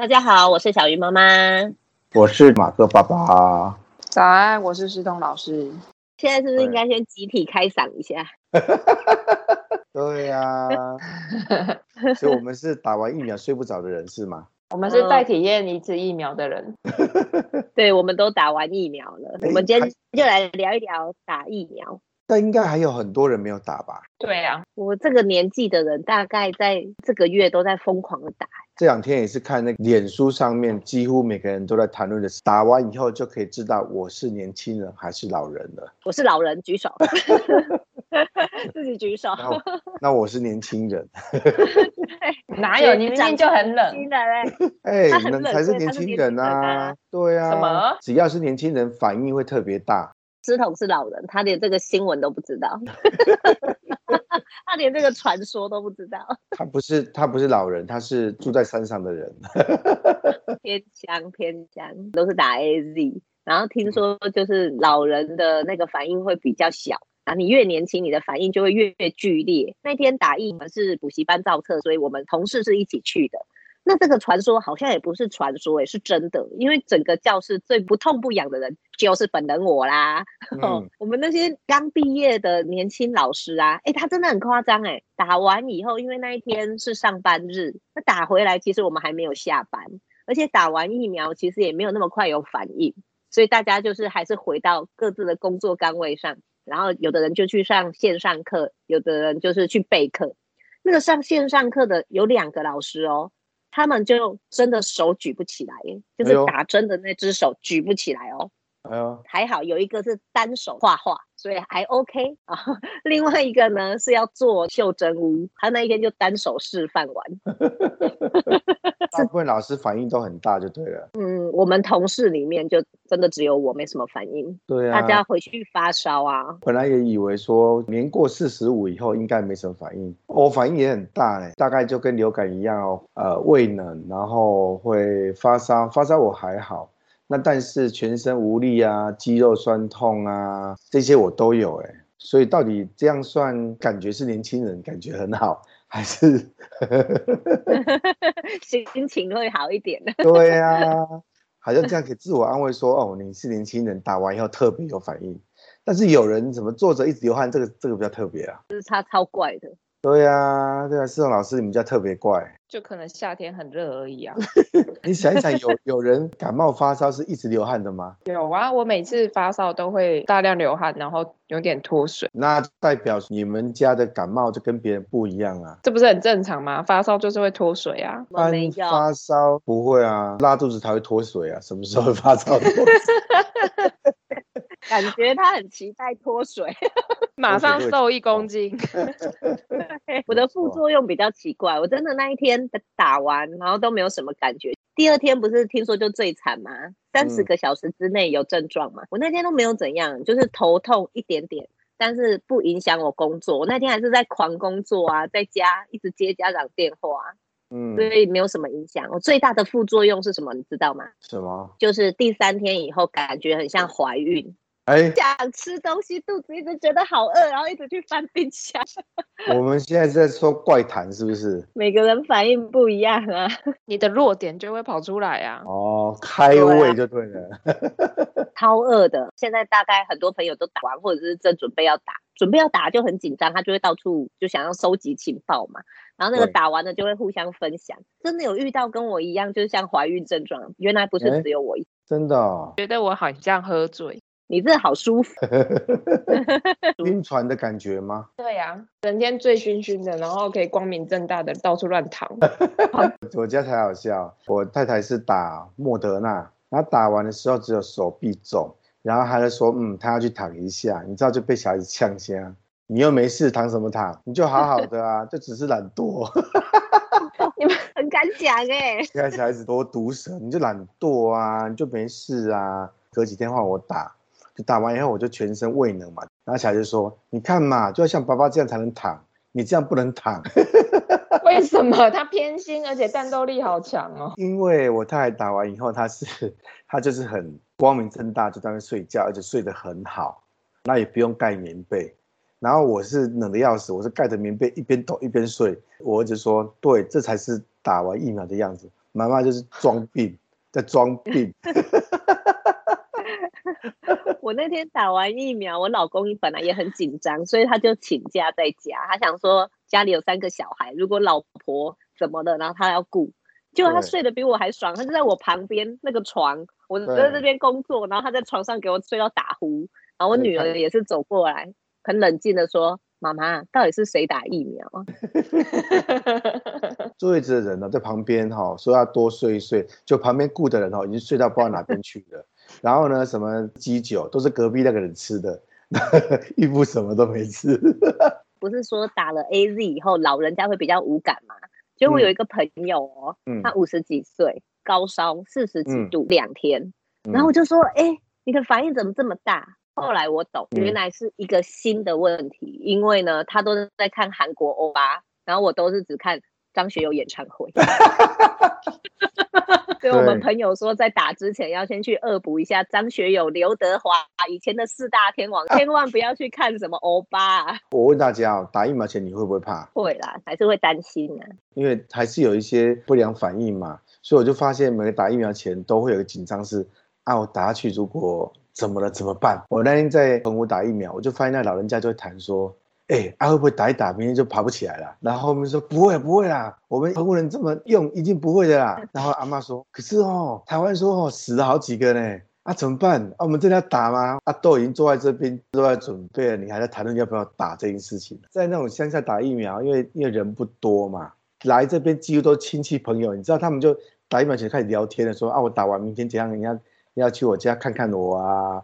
大家好，我是小鱼妈妈，我是马克爸爸。早安，我是石彤老师。现在是不是应该先集体开嗓一下？对 呀、啊，所以我们是打完疫苗睡不着的人是吗？我们是再体验一次疫苗的人。对，我们都打完疫苗了。我们今天就来聊一聊打疫苗。但应该还有很多人没有打吧？对啊，我这个年纪的人，大概在这个月都在疯狂的打。这两天也是看那个脸书上面，几乎每个人都在谈论的是，打完以后就可以知道我是年轻人还是老人了。我是老人，举手。自己举手。那，那我是年轻人。哪有？你明明就很冷。哎，冷才是年轻人啊！对啊。什么？只要是年轻人，反应会特别大。师彤是老人，他连这个新闻都不知道，他连这个传说都不知道。他不是他不是老人，他是住在山上的人。偏乡偏乡都是打 AZ，然后听说就是老人的那个反应会比较小，啊你越年轻，你的反应就会越剧烈。那天打疫苗是补习班造册，所以我们同事是一起去的。那这个传说好像也不是传说，也是真的。因为整个教室最不痛不痒的人就是本人我啦。嗯、我们那些刚毕业的年轻老师啊，哎，他真的很夸张哎。打完以后，因为那一天是上班日，那打回来其实我们还没有下班，而且打完疫苗其实也没有那么快有反应，所以大家就是还是回到各自的工作岗位上，然后有的人就去上线上课，有的人就是去备课。那个上线上课的有两个老师哦。他们就真的手举不起来，就是打针的那只手举不起来哦。哎呦，还好有一个是单手画画，所以还 OK 啊。另外一个呢是要做袖珍屋，他那一天就单手示范完。大部分老师反应都很大，就对了。嗯，我们同事里面就真的只有我没什么反应。对啊，大家回去发烧啊。本来也以为说年过四十五以后应该没什么反应，我、哦、反应也很大嘞，大概就跟流感一样哦。呃，胃冷，然后会发烧，发烧我还好。那但是全身无力啊，肌肉酸痛啊，这些我都有哎，所以到底这样算感觉是年轻人，感觉很好，还是 心情会好一点呢？对呀、啊，好像这样可以自我安慰说，哦，你是年轻人，打完以后特别有反应。但是有人怎么坐着一直流汗，这个这个比较特别啊，就是他超怪的。对呀、啊，对啊，师彤老师，你们家特别怪，就可能夏天很热而已啊。你想一想，有有人感冒发烧是一直流汗的吗？有啊，我每次发烧都会大量流汗，然后有点脱水。那代表你们家的感冒就跟别人不一样啊？这不是很正常吗？发烧就是会脱水啊。发烧不会啊，拉肚子才会脱水啊。什么时候会发烧脱水？感觉他很期待脱水，马上瘦一公斤。我的副作用比较奇怪，我真的那一天打完，然后都没有什么感觉。第二天不是听说就最惨吗？三十个小时之内有症状嘛？我那天都没有怎样，就是头痛一点点，但是不影响我工作。我那天还是在狂工作啊，在家一直接家长电话，嗯，所以没有什么影响。我最大的副作用是什么？你知道吗？什么？就是第三天以后感觉很像怀孕。哎，想吃东西，肚子一直觉得好饿，然后一直去翻冰箱。我们现在在说怪谈，是不是？每个人反应不一样啊，你的弱点就会跑出来啊。哦，开胃就对了。对啊、超饿的，现在大概很多朋友都打完，或者是正准备要打，准备要打就很紧张，他就会到处就想要收集情报嘛。然后那个打完了就会互相分享。真的有遇到跟我一样，就是像怀孕症状，原来不是只有我一，真的、哦，觉得我好像喝醉。你这好舒服，晕船的感觉吗？对呀、啊，整天醉醺醺的，然后可以光明正大的到处乱躺。我家才好笑，我太太是打莫德纳，然后打完的时候只有手臂肿，然后还在说，嗯，她要去躺一下，你知道就被小孩子呛声，你又没事，躺什么躺？你就好好的啊，就只是懒惰。你们很敢讲哎，现在小孩子多毒舌，你就懒惰啊，你就没事啊，隔几天换我打。打完以后我就全身畏冷嘛，然后小孩就说：“你看嘛，就要像爸爸这样才能躺，你这样不能躺。”为什么？他偏心，而且战斗力好强哦。因为我太太打完以后，她是她就是很光明正大就在那睡觉，而且睡得很好，那也不用盖棉被。然后我是冷的要死，我是盖着棉被一边抖一边睡。我儿子说：“对，这才是打完疫苗的样子。”妈妈就是装病，在装病。我那天打完疫苗，我老公本来也很紧张，所以他就请假在家。他想说家里有三个小孩，如果老婆怎么了，然后他要顾。结果他睡得比我还爽，他就在我旁边那个床，我在这边工作，然后他在床上给我睡到打呼。然后我女儿也是走过来，很冷静的说：“妈妈，到底是谁打疫苗？” 坐位置的人呢，在旁边哈，说要多睡一睡，就旁边顾的人哈，已经睡到不知道哪边去了。然后呢，什么鸡酒都是隔壁那个人吃的，孕妇什么都没吃。不是说打了 AZ 以后老人家会比较无感吗？就我有一个朋友哦，嗯、他五十几岁，高烧四十几度两天，嗯、然后我就说，哎、欸，你的反应怎么这么大？后来我懂，原来是一个新的问题，嗯、因为呢，他都是在看韩国欧巴，然后我都是只看张学友演唱会。所以我们朋友说，在打之前要先去恶补一下张学友、刘德华以前的四大天王，千万不要去看什么欧巴。我问大家哦，打疫苗前你会不会怕？会啦，还是会担心呢、啊。因为还是有一些不良反应嘛，所以我就发现每个打疫苗前都会有个紧张，是啊，我打下去如果怎么了怎么办？我那天在澎湖打疫苗，我就发现那老人家就会谈说。哎、欸，啊会不会打一打，明天就爬不起来了？然后后面说不会不会啦，我们澎湖人这么用，一定不会的啦。然后阿妈说，可是哦，台湾说哦死了好几个呢，啊怎么办？啊我们真的要打吗？啊都已经坐在这边都在准备了，你还在谈论要不要打这件事情？在那种乡下打疫苗，因为因为人不多嘛，来这边几乎都亲戚朋友，你知道他们就打疫苗前开始聊天的，说啊我打完明天怎样？人家。要去我家看看我啊，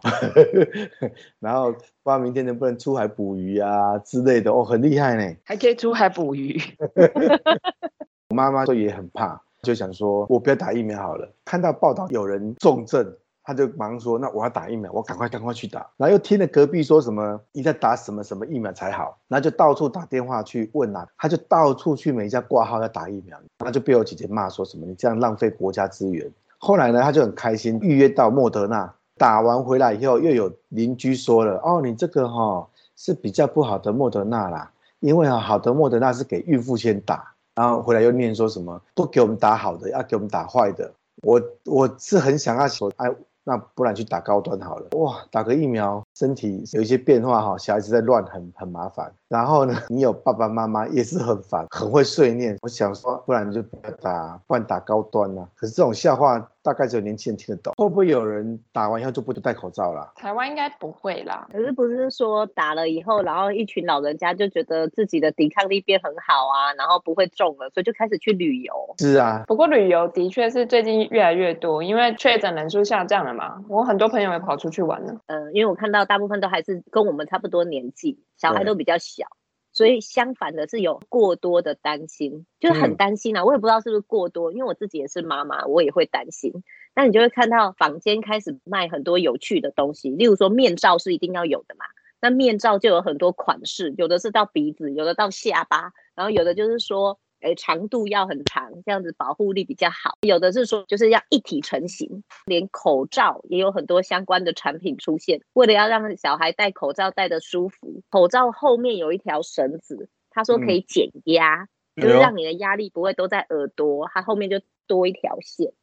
然后不知道明天能不能出海捕鱼啊之类的哦，很厉害呢，还可以出海捕鱼。我妈妈说也很怕，就想说我不要打疫苗好了。看到报道有人重症，他就忙说那我要打疫苗，我赶快赶快去打。然后又听了隔壁说什么你在打什么什么疫苗才好，然后就到处打电话去问啊，他就到处去每一家挂号要打疫苗，然后就被我姐姐骂说什么你这样浪费国家资源。后来呢，他就很开心，预约到莫德纳打完回来以后，又有邻居说了：“哦，你这个哈、哦、是比较不好的莫德纳啦，因为啊好的莫德纳是给孕妇先打，然后回来又念说什么不给我们打好的，要给我们打坏的。”我我是很想要说，哎，那不然去打高端好了。哇，打个疫苗，身体有一些变化哈，小孩子在乱，很很麻烦。然后呢，你有爸爸妈妈也是很烦，很会碎念。我想说，不然就不要打，不然打高端呢、啊。可是这种笑话大概只有年轻人听得懂。会不会有人打完以后就不戴口罩了？台湾应该不会啦。可是不是说打了以后，然后一群老人家就觉得自己的抵抗力变很好啊，然后不会中了，所以就开始去旅游。是啊。不过旅游的确是最近越来越多，因为确诊人数下降了嘛。我很多朋友也跑出去玩了。嗯，因为我看到大部分都还是跟我们差不多年纪，小孩都比较小。所以相反的是有过多的担心，就是很担心啊！我也不知道是不是过多，因为我自己也是妈妈，我也会担心。那你就会看到坊间开始卖很多有趣的东西，例如说面罩是一定要有的嘛，那面罩就有很多款式，有的是到鼻子，有的到下巴，然后有的就是说。诶，长度要很长，这样子保护力比较好。有的是说，就是要一体成型，连口罩也有很多相关的产品出现。为了要让小孩戴口罩戴得舒服，口罩后面有一条绳子，他说可以减压，嗯、就是让你的压力不会都在耳朵，它后面就多一条线。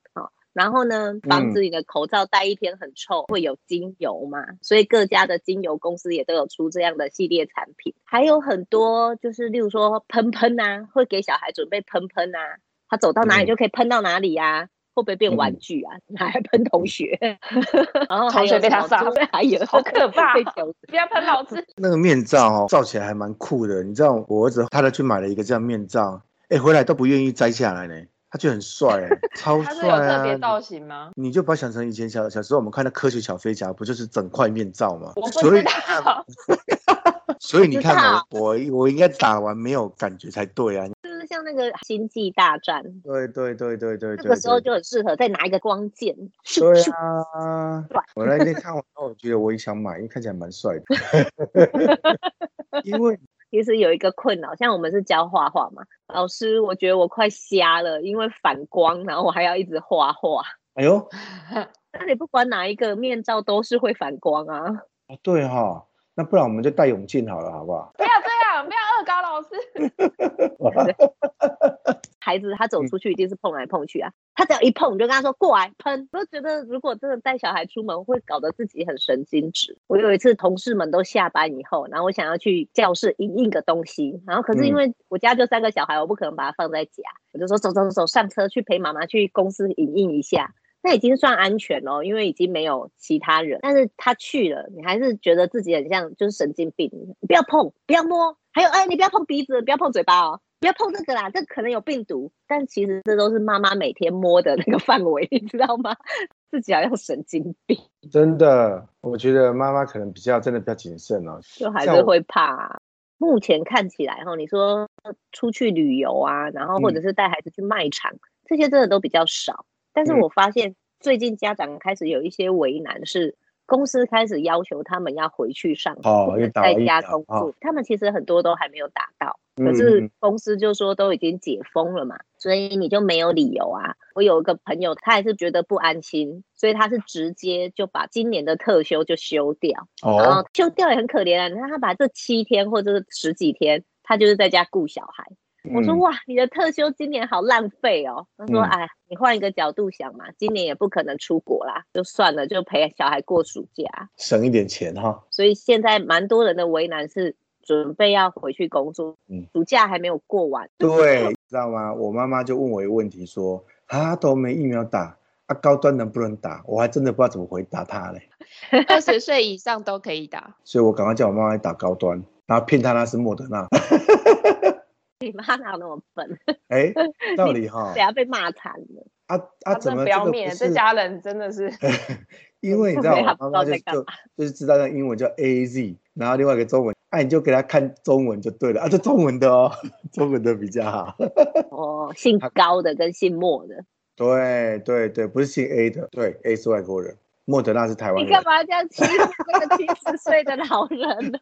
然后呢，防止你的口罩戴一天很臭，嗯、会有精油嘛，所以各家的精油公司也都有出这样的系列产品，还有很多就是例如说喷喷啊，会给小孩准备喷喷啊，他走到哪里就可以喷到哪里呀、啊，嗯、会不会变玩具啊？还喷同学，然后同学被他杀，还有好可 怕，不要喷老师。那个面罩哦，罩起来还蛮酷的，你知道我儿子他都去买了一个这样面罩，哎，回来都不愿意摘下来呢。他就很帅哎，超帅啊！他是有特别造型吗？你就把它想成以前小小时候我们看的科学小飞侠，不就是整块面罩吗？我不知道。所以 你看我我我应该打完没有感觉才对啊！就是像那个星际大战，对对对对对，那个时候就很适合再拿一个光剑。对啊，我那天看完后，我觉得我也想买，因为看起来蛮帅的。因为。其实有一个困扰，像我们是教画画嘛，老师，我觉得我快瞎了，因为反光，然后我还要一直画画。哎呦，那你不管哪一个面罩都是会反光啊。哦对哈、哦，那不然我们就戴泳镜好了，好不好？不要不要老师。孩子他走出去一定是碰来碰去啊，他只要一碰你就跟他说过来喷，我就觉得如果真的带小孩出门会搞得自己很神经质。我有一次同事们都下班以后，然后我想要去教室影印个东西，然后可是因为我家就三个小孩，我不可能把它放在家，我就说走走走走上车去陪妈妈去公司影印一下。那已经算安全了，因为已经没有其他人。但是他去了，你还是觉得自己很像就是神经病。你不要碰，不要摸，还有哎，你不要碰鼻子，不要碰嘴巴哦，不要碰这个啦，这可能有病毒。但其实这都是妈妈每天摸的那个范围，你知道吗？自己好像神经病。真的，我觉得妈妈可能比较真的比较谨慎哦，就还是会怕。目前看起来哈，你说出去旅游啊，然后或者是带孩子去卖场，嗯、这些真的都比较少。但是我发现最近家长开始有一些为难，是公司开始要求他们要回去上班，在家工作。他们其实很多都还没有达到，可是公司就说都已经解封了嘛，所以你就没有理由啊。我有一个朋友，他还是觉得不安心，所以他是直接就把今年的特休就休掉，然后休掉也很可怜啊。你看他把这七天或者是十几天，他就是在家顾小孩。我说哇，你的特休今年好浪费哦。他说哎，你换一个角度想嘛，今年也不可能出国啦，就算了，就陪小孩过暑假，省一点钱哈。所以现在蛮多人的为难是准备要回去工作，嗯，暑假还没有过完。对，知道吗？我妈妈就问我一个问题，说啊，都没疫苗打，啊，高端能不能打？我还真的不知道怎么回答她嘞。二十岁以上都可以打，所以我赶快叫我妈妈打高端，然后骗她那是莫德纳。你妈哪有那么笨？哎，道理哈，等下被骂惨了。啊啊，怎么不要面？这家人真的是，因为你知道，妈妈就就就是知道那英文叫 A Z，然后另外一个中文，哎，你就给他看中文就对了啊，这中文的哦，中文的比较好。哦，姓高的跟姓莫的，对对对，不是姓 A 的，对，A 是外国人。莫德纳是台湾人，你干嘛这样欺负那个七十岁的老人呢？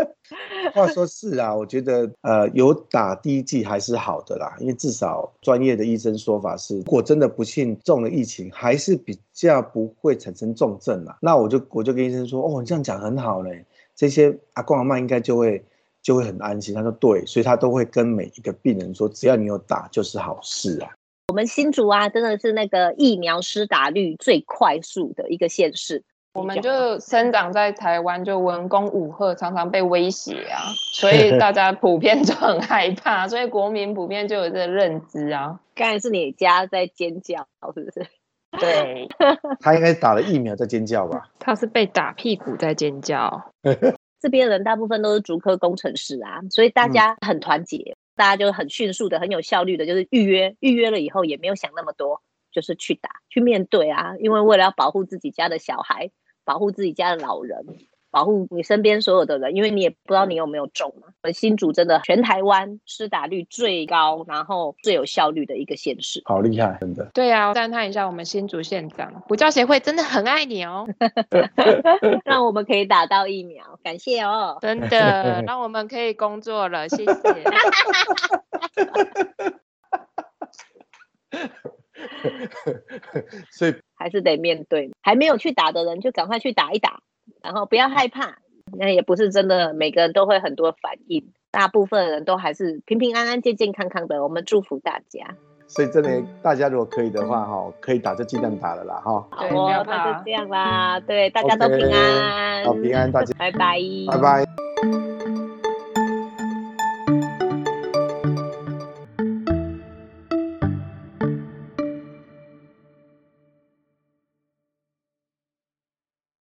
话说是啊，我觉得呃有打第一剂还是好的啦，因为至少专业的医生说法是，如果真的不幸中了疫情，还是比较不会产生重症啦。那我就我就跟医生说，哦，你这样讲很好嘞，这些阿公阿妈应该就会就会很安心。他说对，所以他都会跟每一个病人说，只要你有打就是好事啊。我们新竹啊，真的是那个疫苗施打率最快速的一个县市。我们就生长在台湾，就文攻武吓，常常被威胁啊，所以大家普遍就很害怕，所以国民普遍就有这个认知啊。刚才是你家在尖叫，是不是？对，他应该打了疫苗在尖叫吧？他是被打屁股在尖叫。这边人大部分都是竹科工程师啊，所以大家很团结。嗯大家就很迅速的、很有效率的，就是预约，预约了以后也没有想那么多，就是去打、去面对啊。因为为了要保护自己家的小孩，保护自己家的老人。保护你身边所有的人，因为你也不知道你有没有中嘛。我们新竹真的全台湾施打率最高，然后最有效率的一个县市，好厉害，真的。对啊，赞叹一下我们新竹县长，补教协会真的很爱你哦，让我们可以打到疫苗，感谢哦。真的，让我们可以工作了，谢谢。所以还是得面对，还没有去打的人就赶快去打一打。然后不要害怕，那也不是真的，每个人都会很多反应，大部分人都还是平平安安、健健康康的。我们祝福大家。所以真的，大家如果可以的话，哈，可以打就尽量打了啦，哈。好哦，那就这样啦，对，大家都平安，好平安，大家拜拜，拜拜。